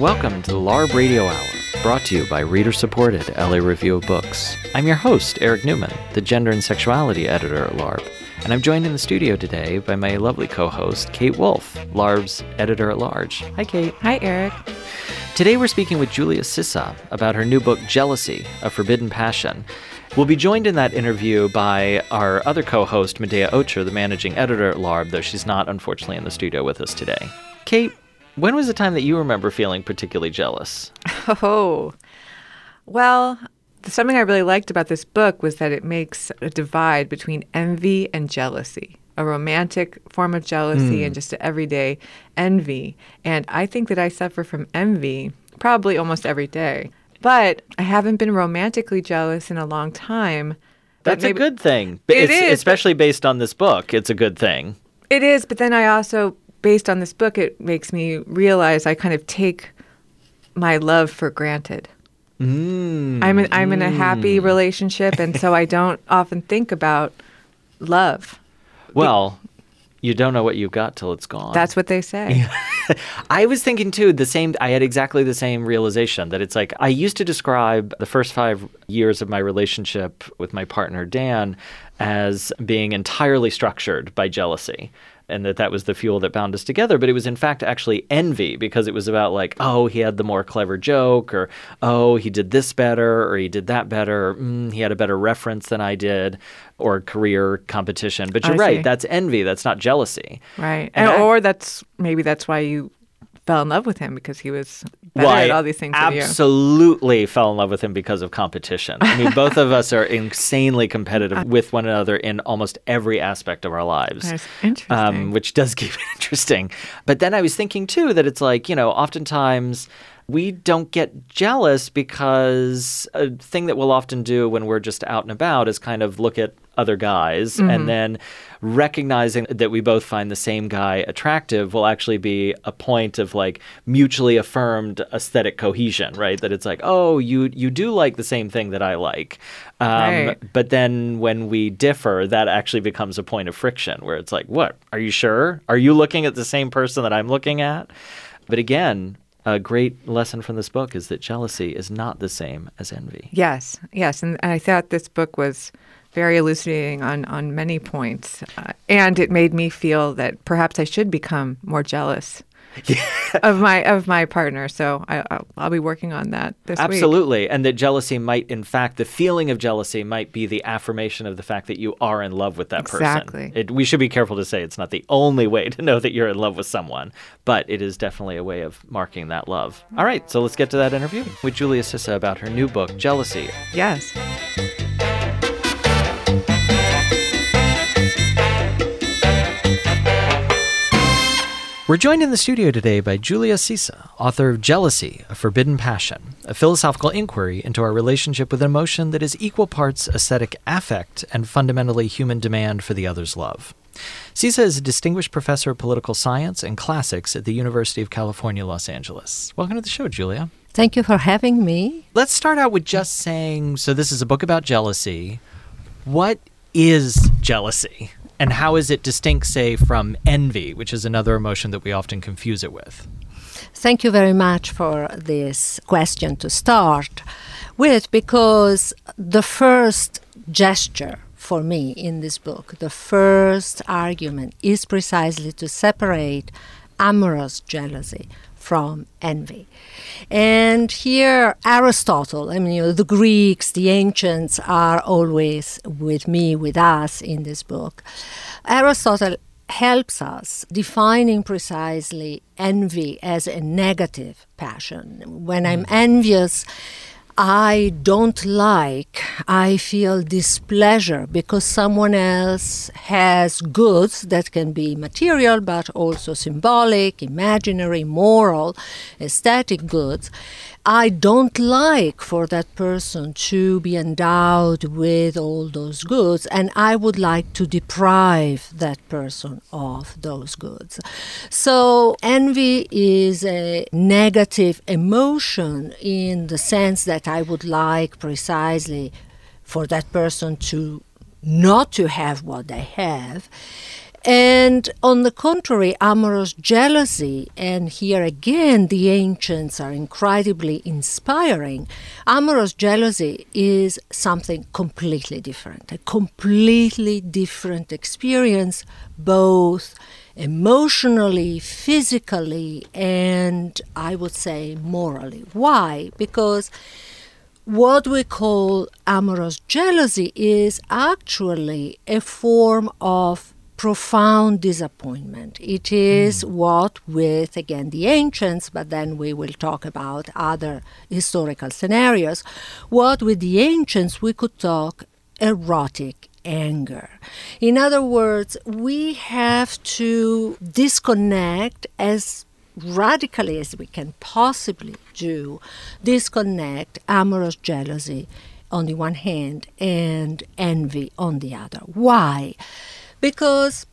and welcome to the LARB Radio Hour, brought to you by reader supported LA Review of Books. I'm your host, Eric Newman, the gender and sexuality editor at LARB, and I'm joined in the studio today by my lovely co host, Kate Wolf, LARB's editor at large. Hi, Kate. Hi, Eric. Today we're speaking with Giulia Sissa about her new book, Jealousy A Forbidden Passion. We'll be joined in that interview by our other co host, Medaya Ocher, the managing editor at LARB, though she's not, unfortunately, in the studio with us today. Kate, when was the time that you remember feeling particularly jealous? Oh, well, something I really liked about this book was that it makes a divide between envy and jealousy. A romantic form of jealousy mm. and just an everyday envy. And I think that I suffer from envy probably almost every day. But I haven't been romantically jealous in a long time. That's maybe, a good thing. It is, especially based on this book. It's a good thing. It is, but then I also based on this book, it makes me realize I kind of take my love for granted. Mm, I'm in, I'm in a happy mm. relationship, and so I don't often think about love. Well, you don't know what you've got till it's gone. That's what they say. I was thinking too, the same, I had exactly the same realization that it's like I used to describe the first five years of my relationship with my partner, Dan, as being entirely structured by jealousy and that that was the fuel that bound us together. But it was in fact actually envy because it was about like, oh, he had the more clever joke, or oh, he did this better, or he did that better, or, mm, he had a better reference than I did, or career competition. But you're I right, see. that's envy. That's not jealousy. Right, and, and I, or that's maybe that's why you fell in love with him because he was better well, at all these things. Absolutely fell in love with him because of competition. I mean, both of us are insanely competitive with one another in almost every aspect of our lives. That's interesting. Um, which does keep it interesting. But then I was thinking too that it's like, you know, oftentimes we don't get jealous because a thing that we'll often do when we're just out and about is kind of look at other guys mm-hmm. and then recognizing that we both find the same guy attractive will actually be a point of like mutually affirmed aesthetic cohesion right? That it's like oh you you do like the same thing that i like. Um, right. but then when we differ that actually becomes a point of friction where it's like what? Are you sure? Are you looking at the same person that i'm looking at? But again a great lesson from this book is that jealousy is not the same as envy. Yes, yes. And I thought this book was very elucidating on, on many points. Uh, and it made me feel that perhaps I should become more jealous. Yeah. of my of my partner, so I, I'll, I'll be working on that this week. Absolutely, week. and that jealousy might, in fact, the feeling of jealousy might be the affirmation of the fact that you are in love with that exactly. person. Exactly. We should be careful to say it's not the only way to know that you're in love with someone, but it is definitely a way of marking that love. All right, so let's get to that interview with Giulia Sissa about her new book, Jealousy. Yes. We're joined in the studio today by Giulia Sissa, author of Jealousy, A Forbidden Passion, a philosophical inquiry into our relationship with an emotion that is equal parts aesthetic affect and fundamentally human demand for the other's love. Sissa is a distinguished professor of political science and classics at the University of California, Los Angeles. Welcome to the show, Giulia. Thank you for having me. Let's start out with just saying so, this is a book about jealousy. What is jealousy? And how is it distinct, say, from envy, which is another emotion that we often confuse it with? Thank you very much for this question to start with, because the first gesture for me in this book, the first argument is precisely to separate amorous jealousy from envy. And here, Aristotle, I mean, you know, the Greeks, the ancients are always with me, with us in this book. Aristotle helps us defining precisely envy as a negative passion. When I'm mm. envious, I don't like, I feel displeasure because someone else has goods that can be material but also symbolic, imaginary, moral, aesthetic goods. I don't like for that person to be endowed with all those goods, and I would like to deprive that person of those goods. So, envy is a negative emotion in the sense that I would like precisely for that person to not to have what they have And on the contrary, amorous jealousy, and here again the ancients are incredibly inspiring. Amorous jealousy is something completely different, a completely different experience, both emotionally, physically, and I would say morally. Why? Because what we call amorous jealousy is actually a form of profound disappointment. It is mm. what, with again the ancients, but then we will talk about other historical scenarios, what with the ancients we could talk erotic anger. In other words, we have to disconnect as radically as we can possibly do, disconnect amorous jealousy on the one hand and envy on the other. Why? Because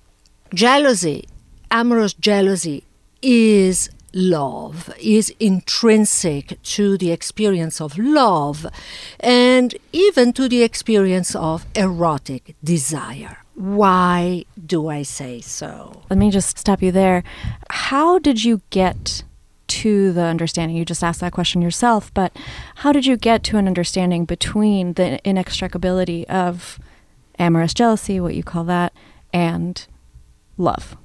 jealousy, amorous jealousy, is love, is intrinsic to the experience of love and even to the experience of erotic desire. Why do I say so? Let me just stop you there. How did you get to the understanding? You just asked that question yourself, but how did you get to an understanding between the inextricability of amorous jealousy, what you call that, and love.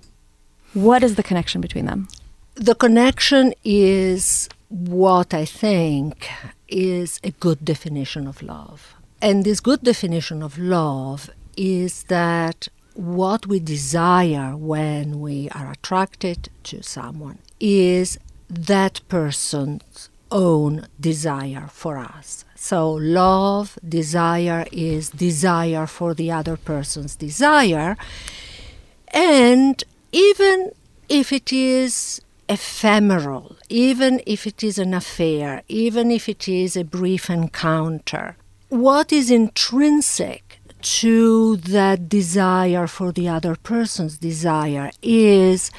What is the connection between them? The connection is what I think is a good definition of love. And this good definition of love is that what we desire when we are attracted to someone is that person's own desire for us. So, love, desire is desire for the other person's desire. And even if it is ephemeral, even if it is an affair, even if it is a brief encounter, what is intrinsic to that desire for the other person's desire is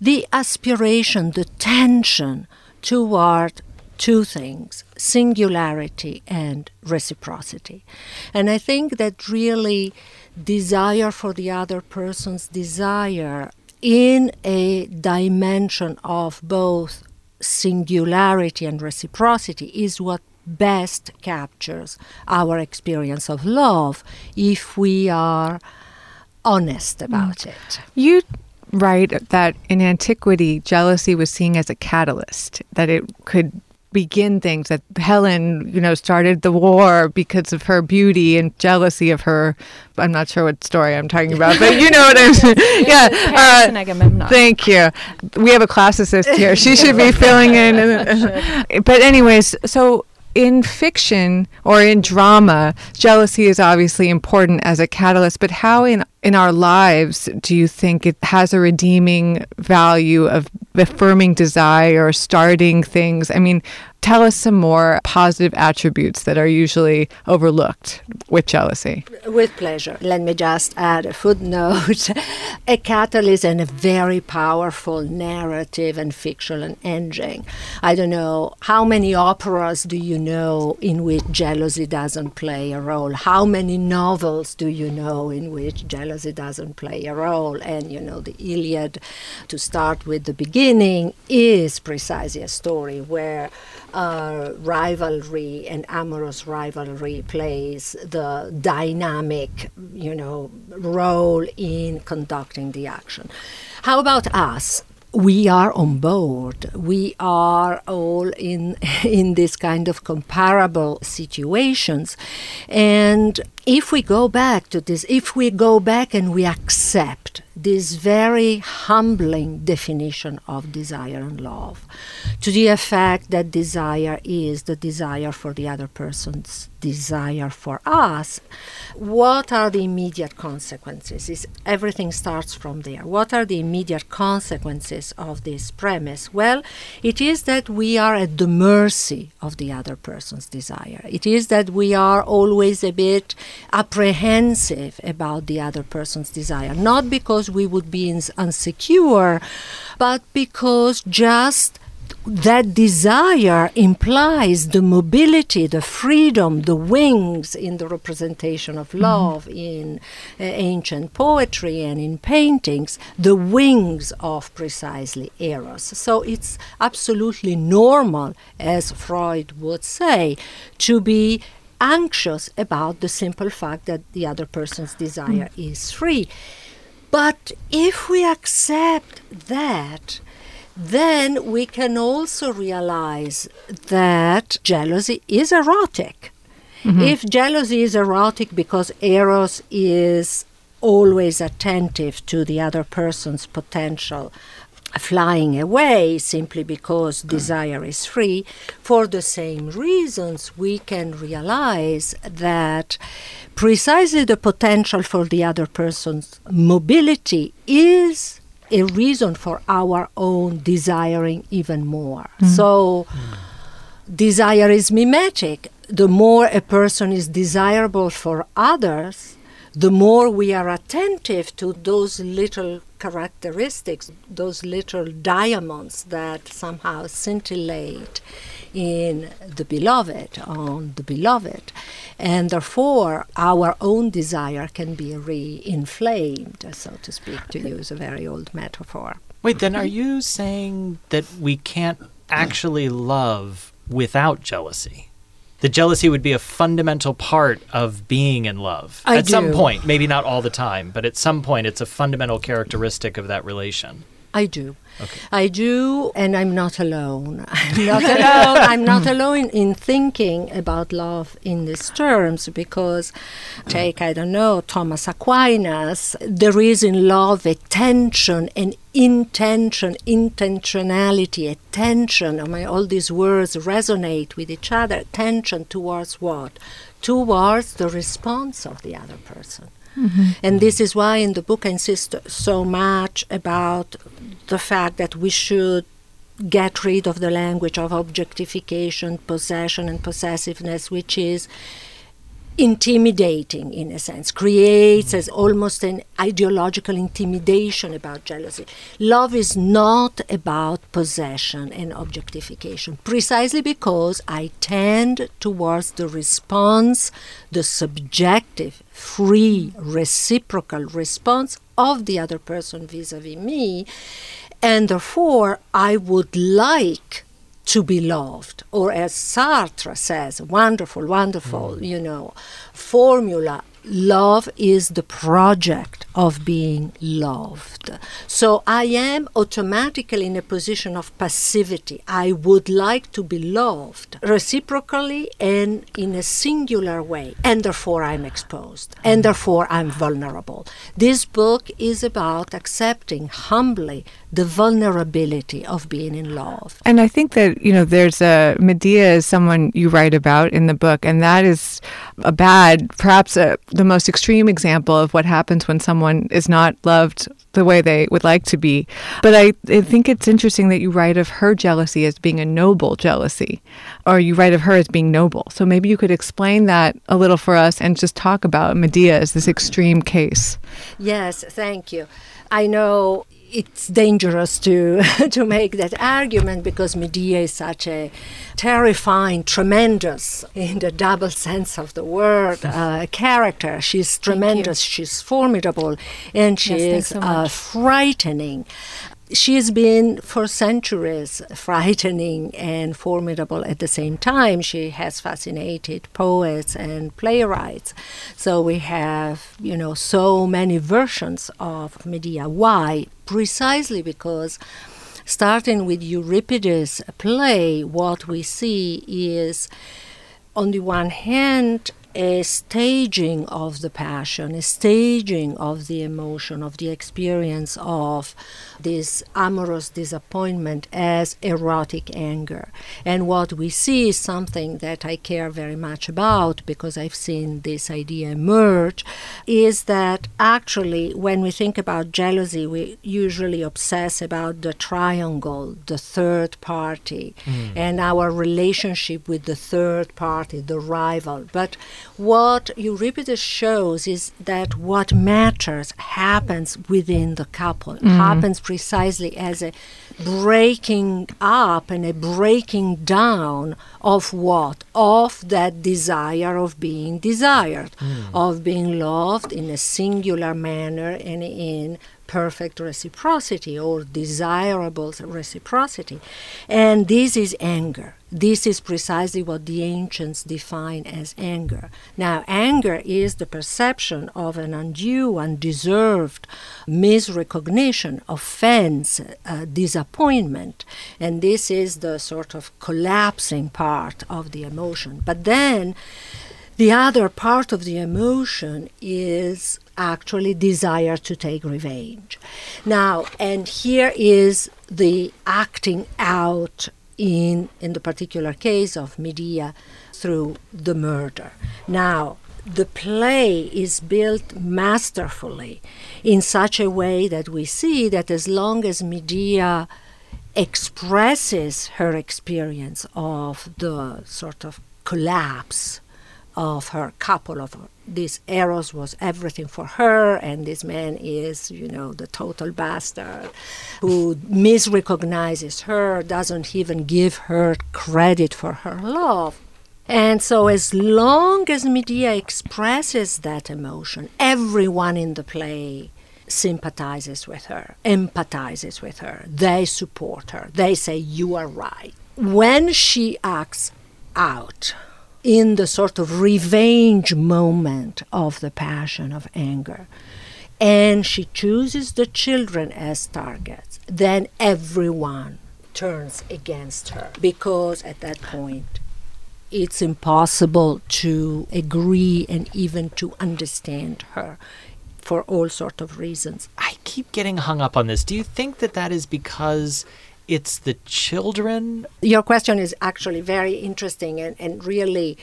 the aspiration, the tension toward two things singularity and reciprocity. And I think that really desire for the other person's desire in a dimension of both singularity and reciprocity is what best captures our experience of love if we are honest about mm. it. You write that in antiquity, jealousy was seen as a catalyst, that it could begin things that Helen, you know, started the war because of her beauty and jealousy of her. I'm not sure what story I'm talking about, but you know what I'm saying. yeah. Uh, thank you. We have a classicist here. She should be filling in. but anyways, so in fiction or in drama, jealousy is obviously important as a catalyst, but how in in our lives do you think it has a redeeming value of affirming desire starting things? I mean, tell us some more positive attributes that are usually overlooked with jealousy. With pleasure. Let me just add a footnote. a catalyst and a very powerful narrative and fictional engine. I don't know how many operas do you know in which jealousy doesn't play a role? How many novels do you know in which jealousy doesn't play a role? And you know, the Iliad, to start with the beginning, is precisely a story where uh, rivalry and amorous rivalry plays the dynamic, you know, role in conducting the action. How about us? We are on board. We are all in in this kind of comparable situations, and if we go back to this, if we go back and we accept this very humbling definition of desire and love, to the effect that desire is the desire for the other person's desire for us, what are the immediate consequences? Is everything starts from there. What are the immediate consequences of this premise? Well, it is that we are at the mercy of the other person's desire. It is that we are always a bit apprehensive about the other person's desire, not because we would be insecure, but because just that desire implies the mobility, the freedom, the wings in the representation of love in uh, ancient poetry and in paintings, the wings of precisely Eros. So it's absolutely normal, as Freud would say, to be anxious about the simple fact that the other person's desire mm. is free. But if we accept that, then we can also realize that jealousy is erotic. Mm-hmm. If jealousy is erotic because Eros is always attentive to the other person's potential flying away simply because desire is free, for the same reasons, we can realize that precisely the potential for the other person's mobility is a reason for our own desiring even more. Mm. So, mm. desire is mimetic. The more a person is desirable for others, the more we are attentive to those little characteristics, those little diamonds that somehow scintillate in the beloved, on the beloved. And therefore, our own desire can be re inflamed, so to speak, to use a very old metaphor. Wait, then are you saying that we can't actually love without jealousy? The jealousy would be a fundamental part of being in love. I at do. some point, maybe not all the time, but at some point, it's a fundamental characteristic of that relation. I do. Okay. I do, and I'm not alone. I'm not alone. I'm not alone in thinking about love in these terms because, take, I don't know, Thomas Aquinas, there is in love a tension, an intention, intentionality, attention. I oh mean, all these words resonate with each other. Tension towards what? Towards the response of the other person. Mm-hmm. And this is why in the book I insist so much about the fact that we should get rid of the language of objectification, possession, and possessiveness, which is intimidating in a sense, creates as almost an ideological intimidation about jealousy. Love is not about possession and objectification, precisely because I tend towards the response, the subjective, free, reciprocal response of the other person vis a vis me. And therefore, I would like to be loved, or as Sartre says, wonderful, wonderful, mm. you know, formula love is the project of being loved. So I am automatically in a position of passivity. I would like to be loved reciprocally and in a singular way, and therefore I'm exposed, and therefore I'm vulnerable. This book is about accepting humbly the vulnerability of being in love. And I think that, you know, there's a Medea is someone you write about in the book, and that is a bad, perhaps a, the most extreme example of what happens when someone is not loved the way they would like to be. But I, I think it's interesting that you write of her jealousy as being a noble jealousy, or you write of her as being noble. So maybe you could explain that a little for us and just talk about Medea as this extreme case. Yes, thank you. I know it's dangerous to to make that argument because Medea is such a terrifying, tremendous, in the double sense of the word, uh, character. She's tremendous, she's formidable, and she yes, is so uh, frightening she's been for centuries frightening and formidable at the same time. She has fascinated poets and playwrights. So we have, you know, so many versions of Medea. Why? Precisely because starting with Euripides' play, what we see is on the one hand, a staging of the passion, a staging of the emotion, of the experience of this amorous disappointment as erotic anger. And what we see is something that I care very much about because I've seen this idea emerge is that actually, when we think about jealousy, we usually obsess about the triangle, the third party, mm. and our relationship with the third party, the rival. But what Euripides shows is that what matters happens within the couple, mm-hmm. happens precisely as a breaking up and a breaking down of what? Of that desire of being desired, mm. of being loved in a singular manner and in perfect reciprocity or desirable reciprocity. And this is anger. This is precisely what the ancients define as anger. Now, anger is the perception of an undue, undeserved misrecognition, offense, uh, disappointment. And this is the sort of collapsing part of the emotion. But then, the other part of the emotion is actually desire to take revenge. Now, and here is the acting out in in the particular case of Medea through the murder. Now, the play is built masterfully in such a way that we see that as long as Medea expresses her experience of the sort of collapse of her couple of this eros was everything for her and this man is you know the total bastard who misrecognizes her doesn't even give her credit for her love. And so as long as medea expresses that emotion everyone in the play sympathizes with her empathizes with her. They support her. They say you are right. When she acts out in the sort of revenge moment of the passion of anger. And she chooses the children as targets, then everyone turns against her because at that point it's impossible to agree and even to understand her for all sort of reasons. I keep getting hung up on this. Do you think that that is because it's the children? Your question is actually very interesting and, and really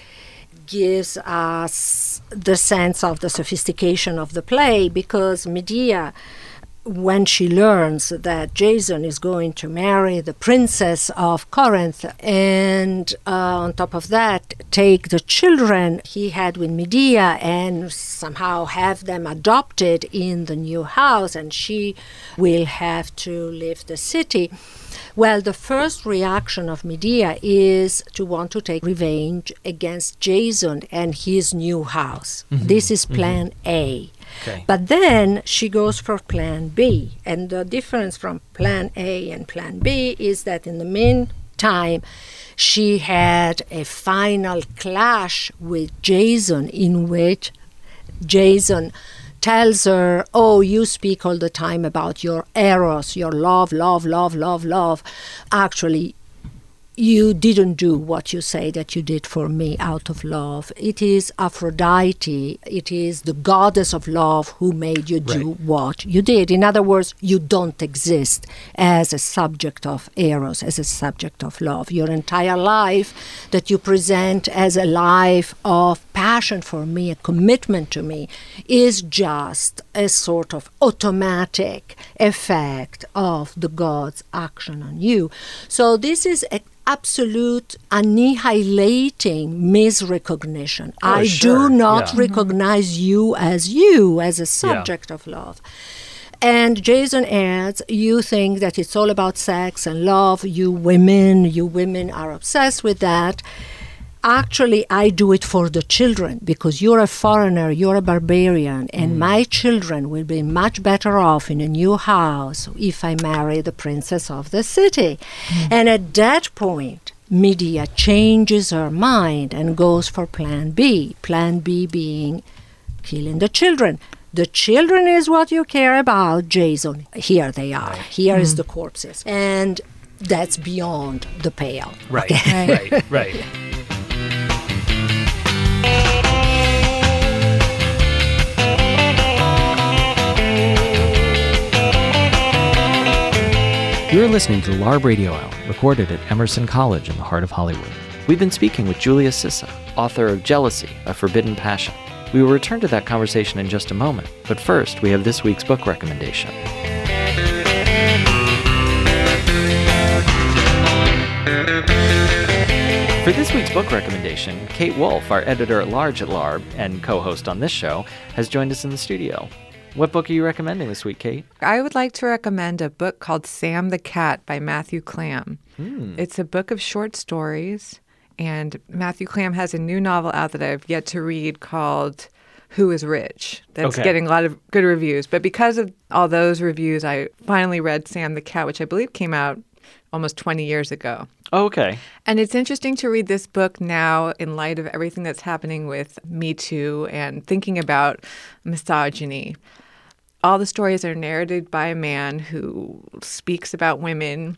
gives us the sense of the sophistication of the play because Medea when she learns that Jason is going to marry the princess of Corinth, and uh, on top of that, take the children he had with Medea and somehow have them adopted in the new house, and she will have to leave the city. Well, the first reaction of Medea is to want to take revenge against Jason and his new house. Mm-hmm. This is plan mm-hmm. A. Okay. But then she goes for plan B. And the difference from plan A and plan B is that in the meantime, she had a final clash with Jason in which Jason tells her, Oh, you speak all the time about your eros, your love, love, love, love, love. Actually, you didn't do what you say that you did for me out of love. It is Aphrodite, it is the goddess of love who made you do right. what you did. In other words, you don't exist as a subject of eros, as a subject of love. Your entire life that you present as a life of passion for me, a commitment to me, is just a sort of automatic effect of the god's action on you. So this is a absolute annihilating misrecognition. Oh, I sure. do not yeah. recognize you as you, as a subject yeah. of love. And Jason adds, you think that it's all about sex and love. You women, you women are obsessed with that actually I do it for the children because you're a foreigner, you're a barbarian, and mm. my children will be much better off in a new house if I marry the princess of the city. Mm. And at that point, Medea changes her mind and goes for plan B. Plan B being killing the children. The children is what you care about, Jason. Here they are. Here mm. is the corpses. And that's beyond the pale. Right, okay? right, right. You're listening to the LARB Radio Hour, recorded at Emerson College in the heart of Hollywood. We've been speaking with Giulia Sissa, author of Jealousy, A Forbidden Passion. We will return to that conversation in just a moment, but first, we have this week's book recommendation. For this week's book recommendation, Kate Wolf, our editor at large at LARB and co host on this show, has joined us in the studio. What book are you recommending this week, Kate? I would like to recommend a book called Sam the Cat by Matthew Klam. Hmm. It's a book of short stories, and Matthew Klam has a new novel out that I've yet to read called Who is Rich? That's Okay. getting a lot of good reviews. But because of all those reviews, I finally read Sam the Cat, which I believe came out almost 20 years ago. Oh, okay. And it's interesting to read this book now in light of everything that's happening with Me Too and thinking about misogyny. All the stories are narrated by a man who speaks about women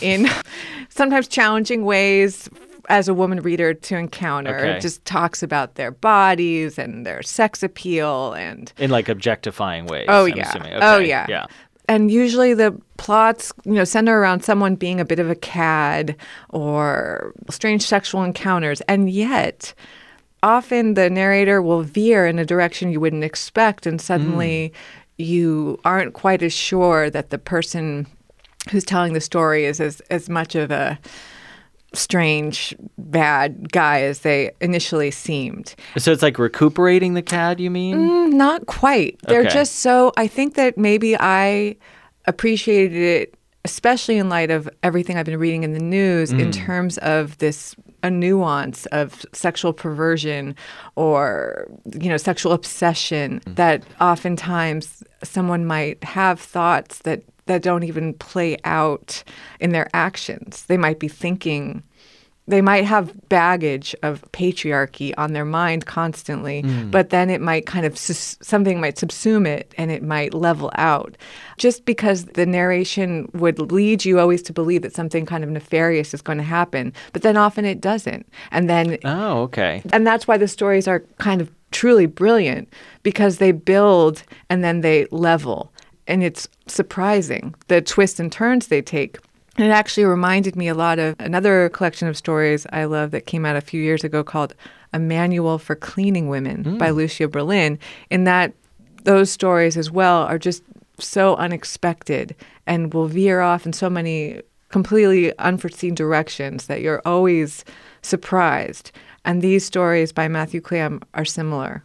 in sometimes challenging ways as a woman reader to encounter. Okay. Just talks about their bodies and their sex appeal and In like objectifying ways. Oh I'm yeah. assuming. Oh yeah. Yeah. And usually the plots, you know, center around someone being a bit of a cad or strange sexual encounters. And yet, often the narrator will veer in a direction you wouldn't expect, and suddenly hmm. You aren't quite as sure that the person who's telling the story is as, as much of a strange, bad guy as they initially seemed. So it's like recuperating the CAD, you mean? Mm, Not quite. They're Okay. just so. I think that maybe I appreciated it, especially in light of everything I've been reading in the news, in mm. terms of this a nuance of sexual perversion or you know sexual obsession mm. that oftentimes someone might have thoughts that that don't even play out in their actions. They might be thinking they might have baggage of patriarchy on their mind constantly, hmm. but then it might kind of sus- something might subsume it and it might level out. Just because the narration would lead you always to believe that something kind of nefarious is going to happen, but then often it doesn't. And then Oh, okay. and that's why the stories are kind of truly brilliant because they build and then they level. And it's surprising the twists and turns they take. It actually reminded me a lot of another collection of stories I love that came out a few years ago called A Manual for Cleaning Women mm. by Lucia Berlin. In that, those stories as well are just so unexpected and will veer off in so many completely unforeseen directions that you're always surprised. And these stories by Matthew Klam are similar.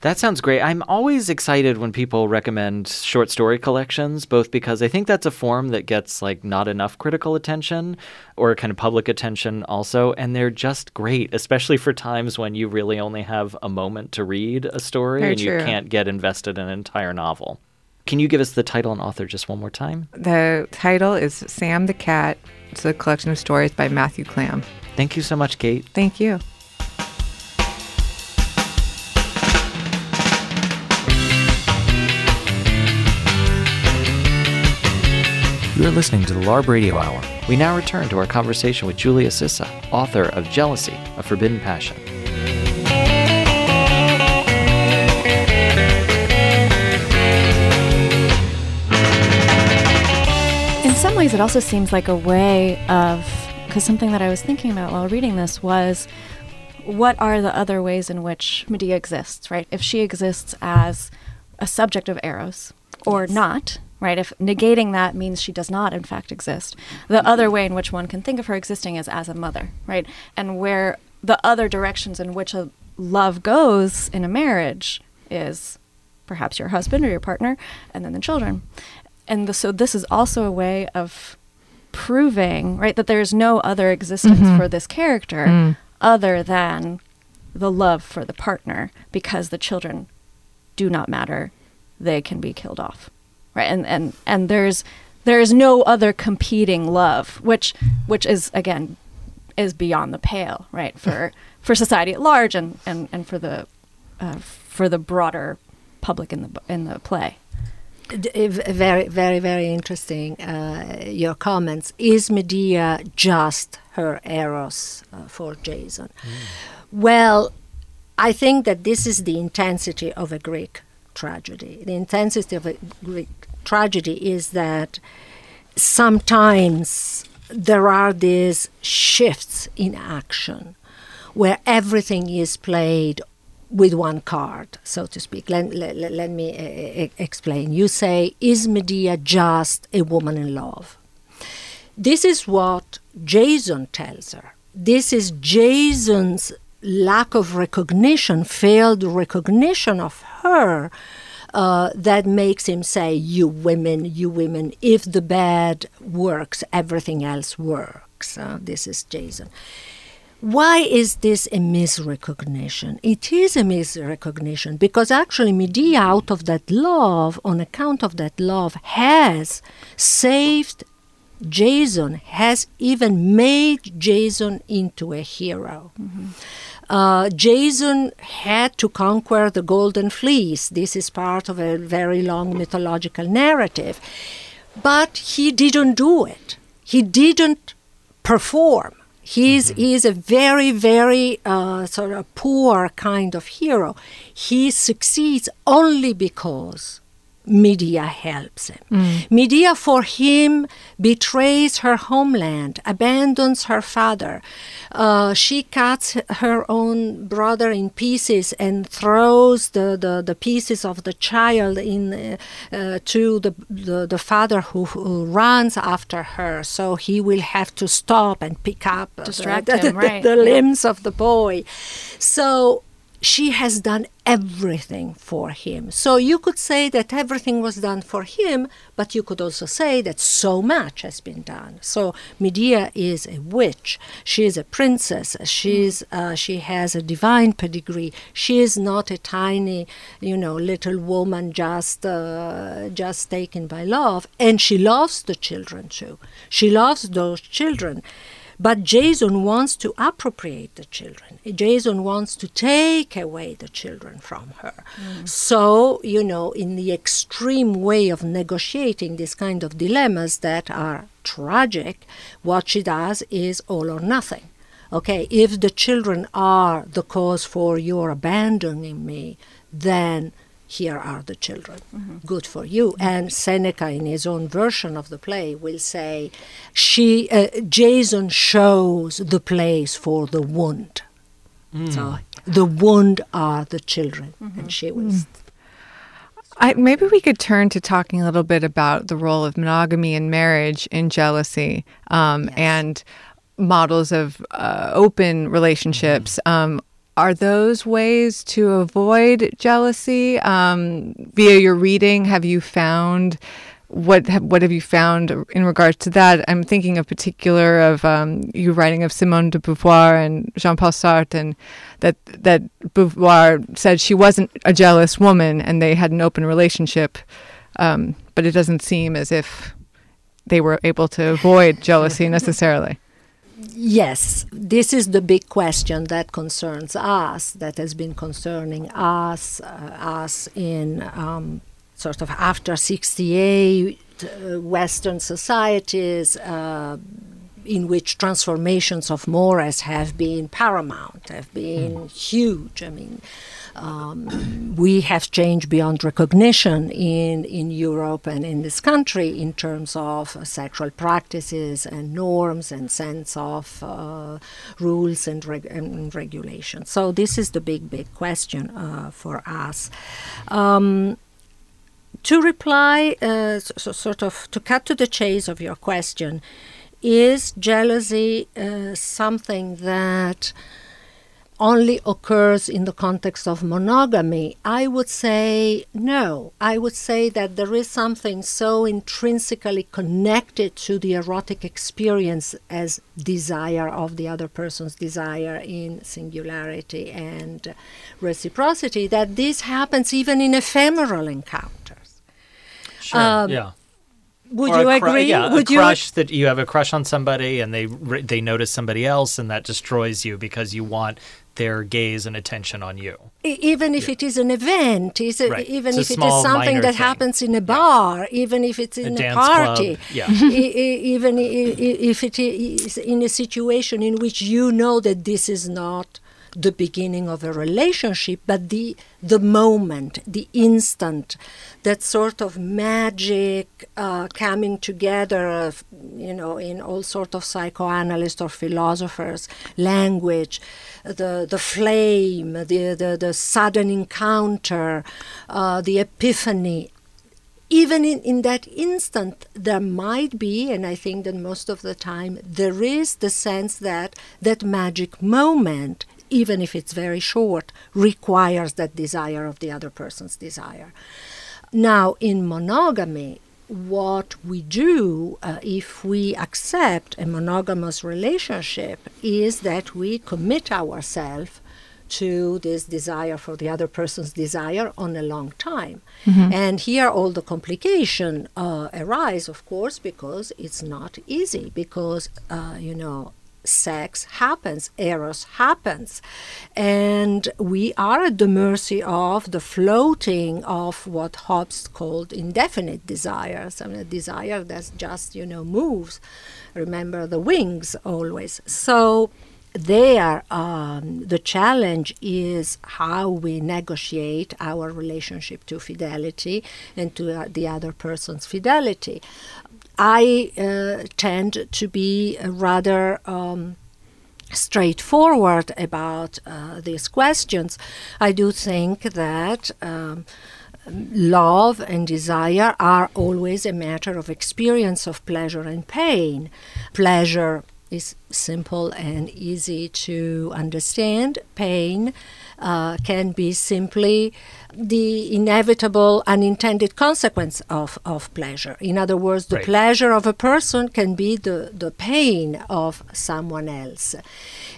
That sounds great. I'm always excited when people recommend short story collections, both because I think that's a form that gets like not enough critical attention or kind of public attention also, and they're just great, especially for times when you really only have a moment to read a story Very and you can't get invested in an entire novel. Can you give us the title and author just one more time? The title is Sam the Cat. It's a collection of stories by Matthew Klam. Thank you so much, Kate. Thank you. You are listening to the LARB Radio Hour. We now return to our conversation with Giulia Sissa, author of Jealousy, A Forbidden Passion. In some ways, it also seems like a way of, because something that I was thinking about while reading this was what are the other ways in which Medea exists, right? If she exists as a subject of Eros or not, right? If negating that means she does not, in fact, exist, the mm-hmm. other way in which one can think of her existing is as a mother, right? And where the other directions in which a love goes in a marriage is perhaps your husband or your partner, and then the children. And the, so this is also a way of proving, right, that there's no other existence mm-hmm. for this character mm. other than the love for the partner because the children do not matter. They can be killed off. Right? And and and there's there is no other competing love, which which is again is beyond the pale, right? For for society at large and and and for the uh, for the broader public in the in the play. D- v- Very, very, very interesting. Uh, your comments. Is Medea just her eros uh, for Jason? Well, I think that this is the intensity of a Greek tragedy. The intensity of a Greek tragedy is that sometimes there are these shifts in action where everything is played with one card, so to speak. Let, let, let- me uh, explain. You say, Is Medea just a woman in love? This is what Jason tells her. this is Jason's lack of recognition, failed recognition of her, uh, that makes him say, You women, you women, if the bed works, everything else works. Uh, this is Jason. Why is this a misrecognition? It is a misrecognition because actually Medea, out of that love, on account of that love, has saved Jason, has even made Jason into a hero. Mm-hmm. Uh, Jason had to conquer the golden fleece. This is part of a very long mythological narrative. But he didn't do it. He didn't perform. He's, mm-hmm. he's a very, very uh, sort of poor kind of hero. He succeeds only because Medea helps him. Mm. Medea, for him, betrays her homeland, abandons her father. Uh, she cuts her own brother in pieces and throws the, the, the pieces of the child in uh, uh, to the, the, the father who, who, runs after her. So he will have to stop and pick up Distract the, him, right. the limbs of the boy. So she has done everything for him. So you could say that everything was done for him, but you could also say that so much has been done. So Medea is a witch. She is a princess. She's uh, she has a divine pedigree. She is not a tiny, you know, little woman just uh, just taken by love, and she loves the children too. She loves those children. But Jason wants to appropriate the children. Jason wants to take away the children from her. Mm. So, you know, in the extreme way of negotiating these kind of dilemmas that are tragic, what she does is all or nothing. Okay, if the children are the cause for your abandoning me, then here are the children. Mm-hmm. Good for you. And Seneca, in his own version of the play, will say, "She, uh, Jason shows the place for the wound. Mm. So the wound are the children, mm-hmm. and she was." Mm. I, maybe we could turn to talking a little bit about the role of monogamy in marriage in jealousy um, yes. and models of uh, open relationships. Mm-hmm. Um, are those ways to avoid jealousy um, via your reading? Have you found what what have you found in regards to that? I'm thinking of particular of um, you writing of Simone de Beauvoir and Jean-Paul Sartre, and that that Beauvoir said she wasn't a jealous woman, and they had an open relationship, um, but it doesn't seem as if they were able to avoid jealousy necessarily. Yes, this is the big question that concerns us, that has been concerning us, uh, us in um, sort of after 68 uh, Western societies. Uh, in which transformations of mores have been paramount, have been mm. huge. I mean, um, we have changed beyond recognition in, in Europe and in this country in terms of uh, sexual practices and norms and sense of uh, rules and, reg- and, regulations. So, this is the big, big question uh, for us. Um, to reply, uh, so, sort of to cut to the chase of your question, is jealousy uh, something that only occurs in the context of monogamy, I would say no. I would say that there is something so intrinsically connected to the erotic experience as desire of the other person's desire in singularity and reciprocity that this happens even in ephemeral encounters. Sure. Um, yeah. Would or you agree? yeah, Would a crush you... that you have a crush on somebody and they they notice somebody else and that destroys you because you want their gaze and attention on you. Even if yeah. it is an event, is it, right. even if it is something that thing. happens in a bar, yeah. even if it's in a, a party, club. yeah. even if it is in a situation in which you know that this is not the beginning of a relationship, but the the moment, the instant, that sort of magic uh, coming together of, you know, in all sort of psychoanalysts or philosophers' language, the the flame, the the, the sudden encounter, uh, the epiphany. even in, in that instant, there might be, and I think that most of the time there is the sense that that magic moment, even if it's very short, requires that desire of the other person's desire. Now, in monogamy, what we do uh, if we accept a monogamous relationship is that we commit ourselves to this desire for the other person's desire on a long time. Mm-hmm. And here all the complication uh, arise, of course, because it's not easy, because, uh, you know, sex happens, eros happens. And we are at the mercy of the floating of what Hobbes called indefinite desires. I mean, a desire that's just, you know, moves. Remember the wings always. So, there, um, the challenge is how we negotiate our relationship to fidelity and to uh, the other person's fidelity. I uh, tend to be rather. Um, straightforward about uh, these questions. I do think that um, love and desire are always a matter of experience of pleasure and pain. Pleasure is simple and easy to understand. Pain uh, can be simply the inevitable unintended consequence of, of pleasure. In other words, the right. pleasure of a person can be the, the pain of someone else.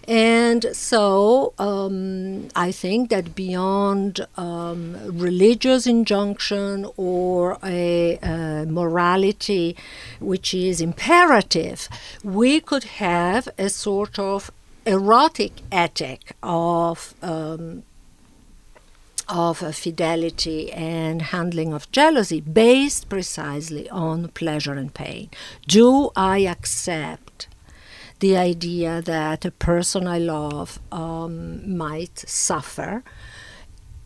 And so um, I think that beyond um, religious injunction or a, a morality which is imperative, we could have a sort of erotic ethic of um, of fidelity and handling of jealousy based precisely on pleasure and pain. Do I accept the idea that a person I love um, might suffer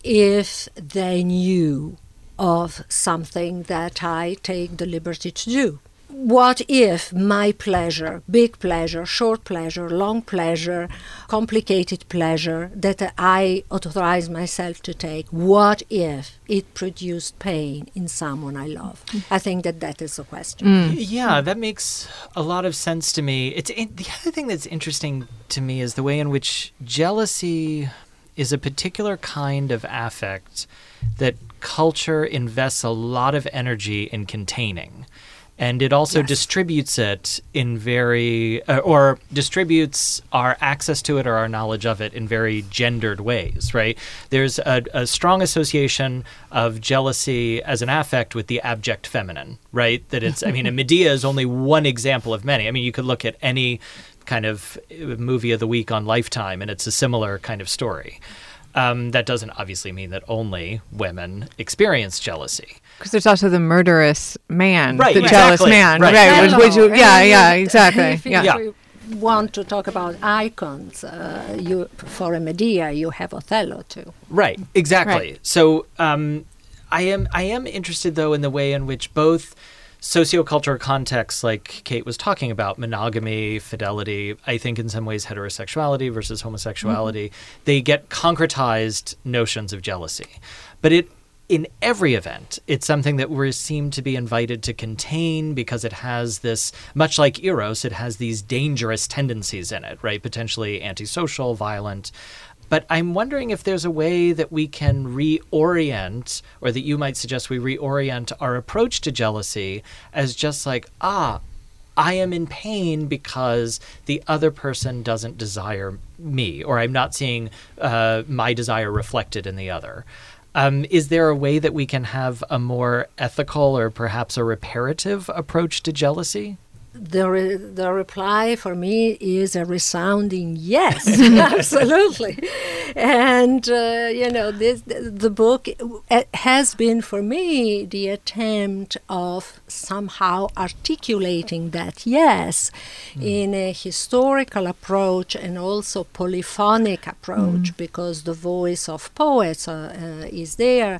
if they knew of something that I take the liberty to do? What if my pleasure, big pleasure, short pleasure, long pleasure, complicated pleasure that I authorize myself to take, what if it produced pain in someone I love? I think that that is a question. Mm. Yeah, that makes a lot of sense to me. It's the other thing that's interesting to me is the way in which jealousy is a particular kind of affect that culture invests a lot of energy in containing and it also yes. distributes it in very uh, or distributes our access to it or our knowledge of it in very gendered ways right there's a, a, strong association of jealousy as an affect with the abject feminine right that it's i mean medea is only one example of many i mean you could look at any kind of uh, movie of the week on lifetime and it's a similar kind of story um, that doesn't obviously mean that only women experience jealousy. Because there's also the murderous man, right, the exactly. jealous man, right? right. Which, which, yeah, yeah, exactly. yeah. yeah. Want to talk about icons? Uh, you for a Medea, you have Othello too. Right, exactly. Right. So um, I am I am interested though in the way in which both sociocultural contexts like Kate was talking about, monogamy, fidelity, I think in some ways heterosexuality versus homosexuality, mm-hmm. they get concretized notions of jealousy. But it in every event, it's something that we seem to be invited to contain because it has this, much like Eros, it has these dangerous tendencies in it, right? Potentially antisocial, violent. But I'm wondering if there's a way that we can reorient, or that you might suggest we reorient our approach to jealousy as just like, ah, I am in pain because the other person doesn't desire me, or I'm not seeing uh, my desire reflected in the other. Um, is there a way that we can have a more ethical or perhaps a reparative approach to jealousy? the, re- the reply for me is a resounding yes, absolutely. And, uh, you know, this, the book has been for me the attempt of somehow articulating that yes mm. in a historical approach and also polyphonic approach mm. because the voice of poets uh, uh, is there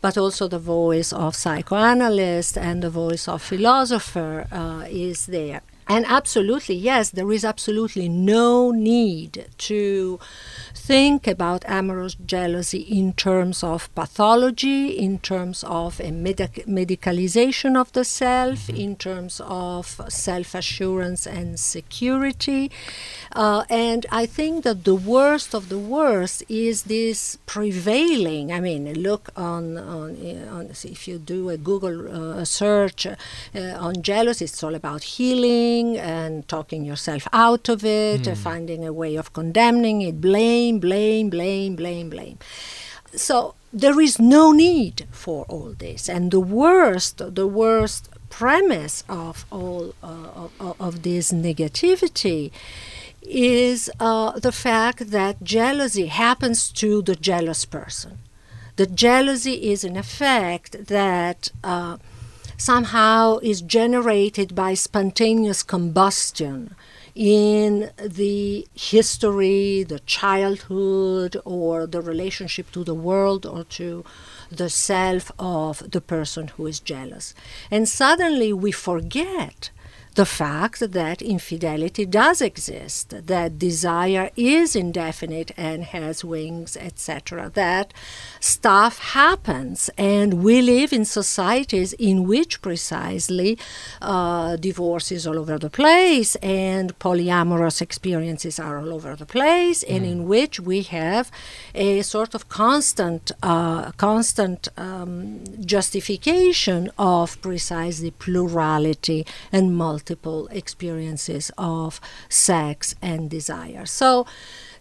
but also the voice of psychoanalyst and the voice of philosopher uh, is there. And absolutely, yes, there is absolutely no need to think about amorous jealousy in terms of pathology, in terms of a medic- medicalization of the self, in terms of self assurance and security. Uh, and I think that the worst of the worst is this prevailing. I mean, look on, on, on if you do a Google uh, search uh, on jealousy, it's all about healing and talking yourself out of it, mm. finding a way of condemning it, blame, blame, blame, blame, blame. So there is no need for all this. And the worst, the worst premise of all uh, of, of this negativity is uh, the fact that jealousy happens to the jealous person. The jealousy is an effect that uh, somehow is generated by spontaneous combustion in the history, the childhood, or the relationship to the world or to the self of the person who is jealous. And suddenly we forget the fact that infidelity does exist, that desire is indefinite and has wings, etc., that stuff happens, and we live in societies in which precisely uh, divorce is all over the place and polyamorous experiences are all over the place, mm. and in which we have a sort of constant, uh, constant um, justification of precisely plurality and multiple multiple experiences of sex and desire. So,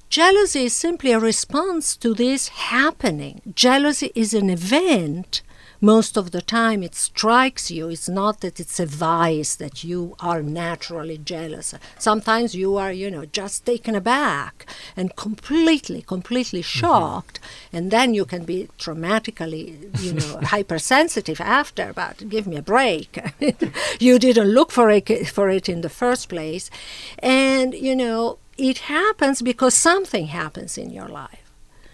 jealousy is simply a response to this happening. Jealousy is an event most of the time it strikes you. It's not that it's a vice that you are naturally jealous. Sometimes you are, you know, just taken aback and completely, completely mm-hmm. shocked. Mm-hmm. And then you can be traumatically, you know, hypersensitive after, but give me a break. you didn't look for it, for it in the first place. And, you know, it happens because something happens in your life.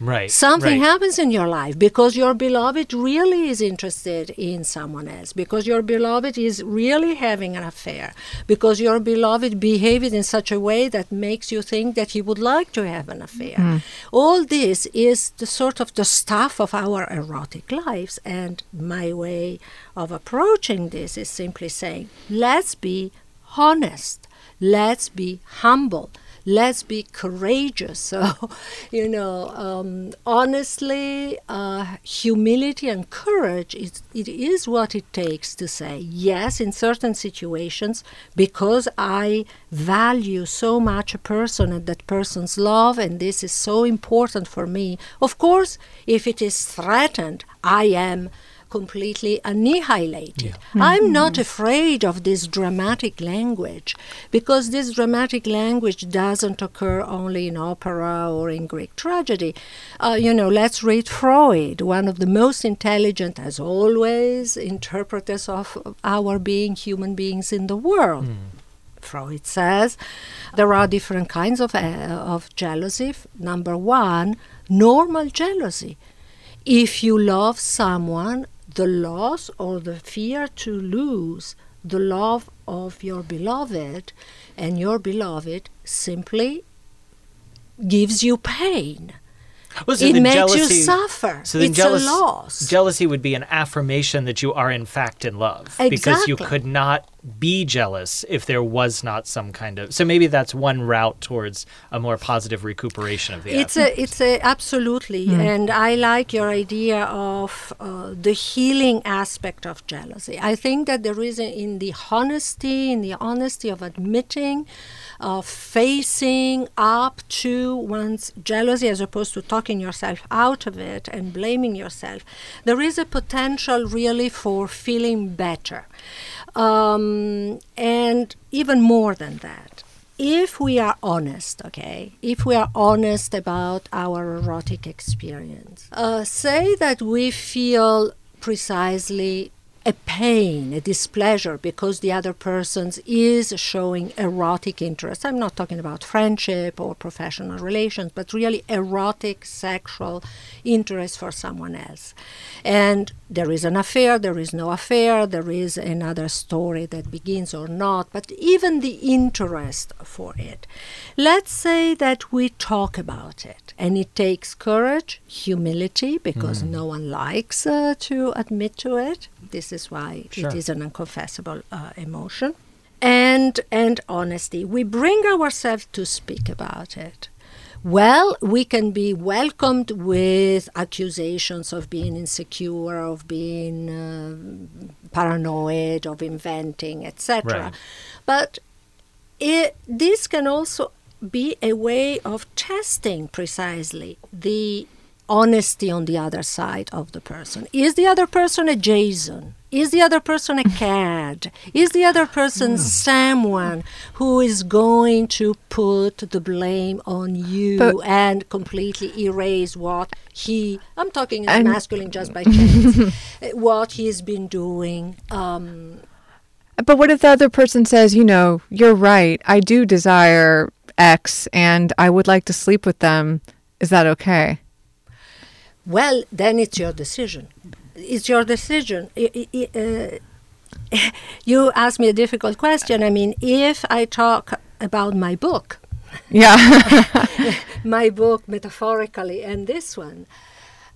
Right. Something right. happens in your life because your beloved really is interested in someone else, because your beloved is really having an affair, because your beloved behaved in such a way that makes you think that he would like to have an affair. Mm. All this is the sort of the stuff of our erotic lives. And my way of approaching this is simply saying, let's be honest, let's be humble let's be courageous. So, you know, um, honestly, uh, humility and courage, is, it is what it takes to say yes in certain situations because I value so much a person and that person's love, and this is so important for me. Of course, if it is threatened, I am completely annihilated. Yeah. Mm-hmm. I'm not afraid of this dramatic language because this dramatic language doesn't occur only in opera or in Greek tragedy. Uh, you know, let's read Freud, one of the most intelligent, as always, interpreters of our being human beings in the world. Mm. Freud says there are different kinds of, uh, of jealousy. Number one, normal jealousy. If you love someone the loss or the fear to lose the love of your beloved, and your beloved simply gives you pain. Well, so it makes jealousy, you suffer. So it's jealous, a loss. Jealousy would be an affirmation that you are in fact in love exactly. because you could not be jealous if there was not some kind of. So maybe that's one route towards a more positive recuperation of the. It's a. It's a absolutely, mm. and I like your idea of uh, the healing aspect of jealousy. I think that there is a, in the honesty, in the honesty of admitting of facing up to one's jealousy as opposed to talking yourself out of it and blaming yourself, there is a potential really for feeling better. Um, and even more than that, if we are honest, okay, if we are honest about our erotic experience, uh, say that we feel precisely a pain, a displeasure because the other person is showing erotic interest. I'm not talking about friendship or professional relations, but really erotic sexual interest for someone else. And there is an affair, there is no affair, there is another story that begins or not, but even the interest for it. Let's say that we talk about it, and it takes courage, humility, because mm. no one likes uh, to admit to it. This is why sure. it is an unconfessable uh, emotion. And, and honesty. We bring ourselves to speak about it. Well, we can be welcomed with accusations of being insecure, of being uh, paranoid, of inventing, etc. Right. But it, this can also be a way of testing precisely the honesty on the other side of the person. Is the other person a Jason? Is the other person a cad? Is the other person mm. someone who is going to put the blame on you but and completely erase what he, I'm talking in masculine just by chance, what he's been doing? Um, but what if the other person says, you know, you're right, I do desire X and I would like to sleep with them? Is that okay? Well, then it's your decision. It's your decision. Uh, you ask me a difficult question. I mean, if I talk about my book, yeah, my book metaphorically, and this one,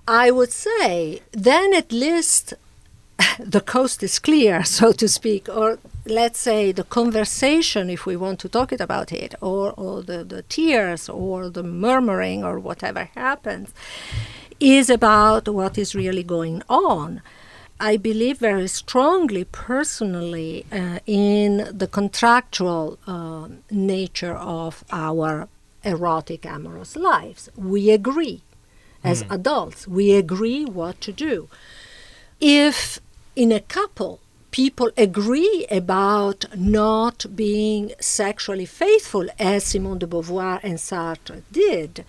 I would say then at least the coast is clear, so to speak, or let's say the conversation, if we want to talk it about it, or, or the, the tears, or the murmuring, or whatever happens, is about what is really going on. I believe very strongly, personally, uh, in the contractual uh, nature of our erotic, amorous lives. We agree as mm. adults, we agree what to do. If in a couple, people agree about not being sexually faithful, as Simone de Beauvoir and Sartre did,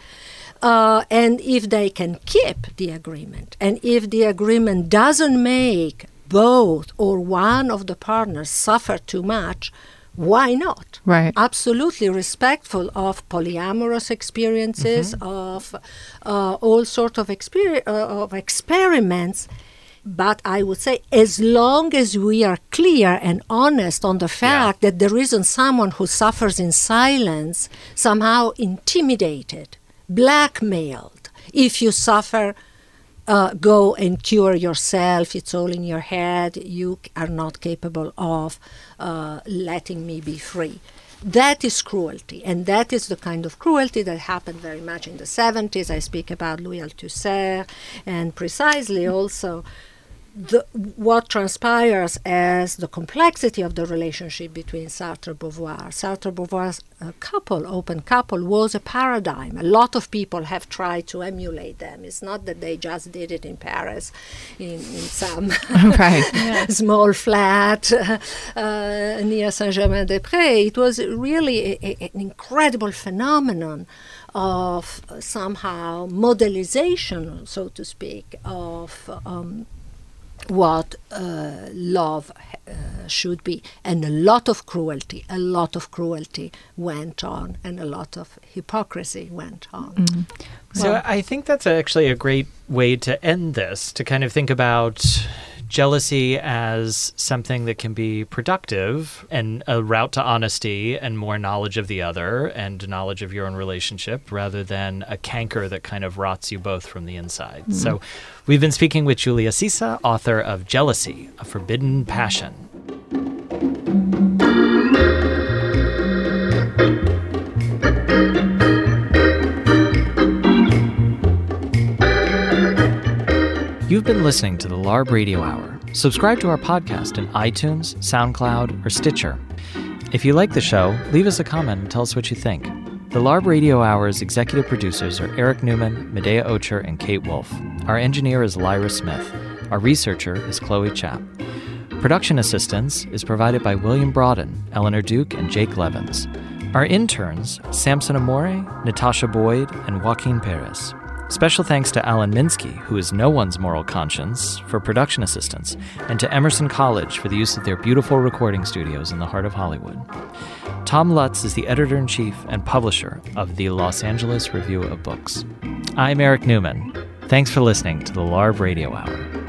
uh, and if they can keep the agreement, and if the agreement doesn't make both or one of the partners suffer too much, why not? Right. Absolutely respectful of polyamorous experiences, mm-hmm. of uh, all sort of, experi- uh, of experiments. But I would say, as long as we are clear and honest on the fact yeah. that there isn't someone who suffers in silence, somehow intimidated, blackmailed. If you suffer, uh, go and cure yourself. It's all in your head. You are not capable of uh, letting me be free. That is cruelty, and that is the kind of cruelty that happened very much in the 70s. I speak about Louis Althusser, and precisely also the, what transpires as the complexity of the relationship between Sartre and Beauvoir. Sartre Beauvoir's uh, couple, open couple, was a paradigm. A lot of people have tried to emulate them. It's not that they just did it in Paris, in, in some small flat uh, near Saint Germain des Prés. It was really a, a, an incredible phenomenon of somehow modelization, so to speak, of um, what uh, love uh, should be. And a lot of cruelty, a lot of cruelty went on, and a lot of hypocrisy went on. Mm-hmm. So I think that's actually a great way to end this, to kind of think about jealousy as something that can be productive and a route to honesty and more knowledge of the other and knowledge of your own relationship rather than a canker that kind of rots you both from the inside. Mm-hmm. So we've been speaking with Giulia Sissa, author of Jealousy, a Forbidden Passion. Been listening to the LARB Radio Hour. Subscribe to our podcast in iTunes, SoundCloud, or Stitcher. If you like the show, leave us a comment and tell us what you think. The LARB Radio Hour's executive producers are Eric Newman, Medaya Ocher, and Kate Wolf. Our engineer is Lyra Smith. Our researcher is Chloe Chap. Production assistance is provided by William Broaden, Eleanor Duke, and Jake Levins. Our interns, Samson Amore, Natasha Boyd, and Joaquin Perez. Special thanks to Alan Minsky, who is no one's moral conscience, for production assistance, and to Emerson College for the use of their beautiful recording studios in the heart of Hollywood. Tom Lutz is the editor in chief and publisher of the Los Angeles Review of Books. I'm Eric Newman. Thanks for listening to the LARB Radio Hour.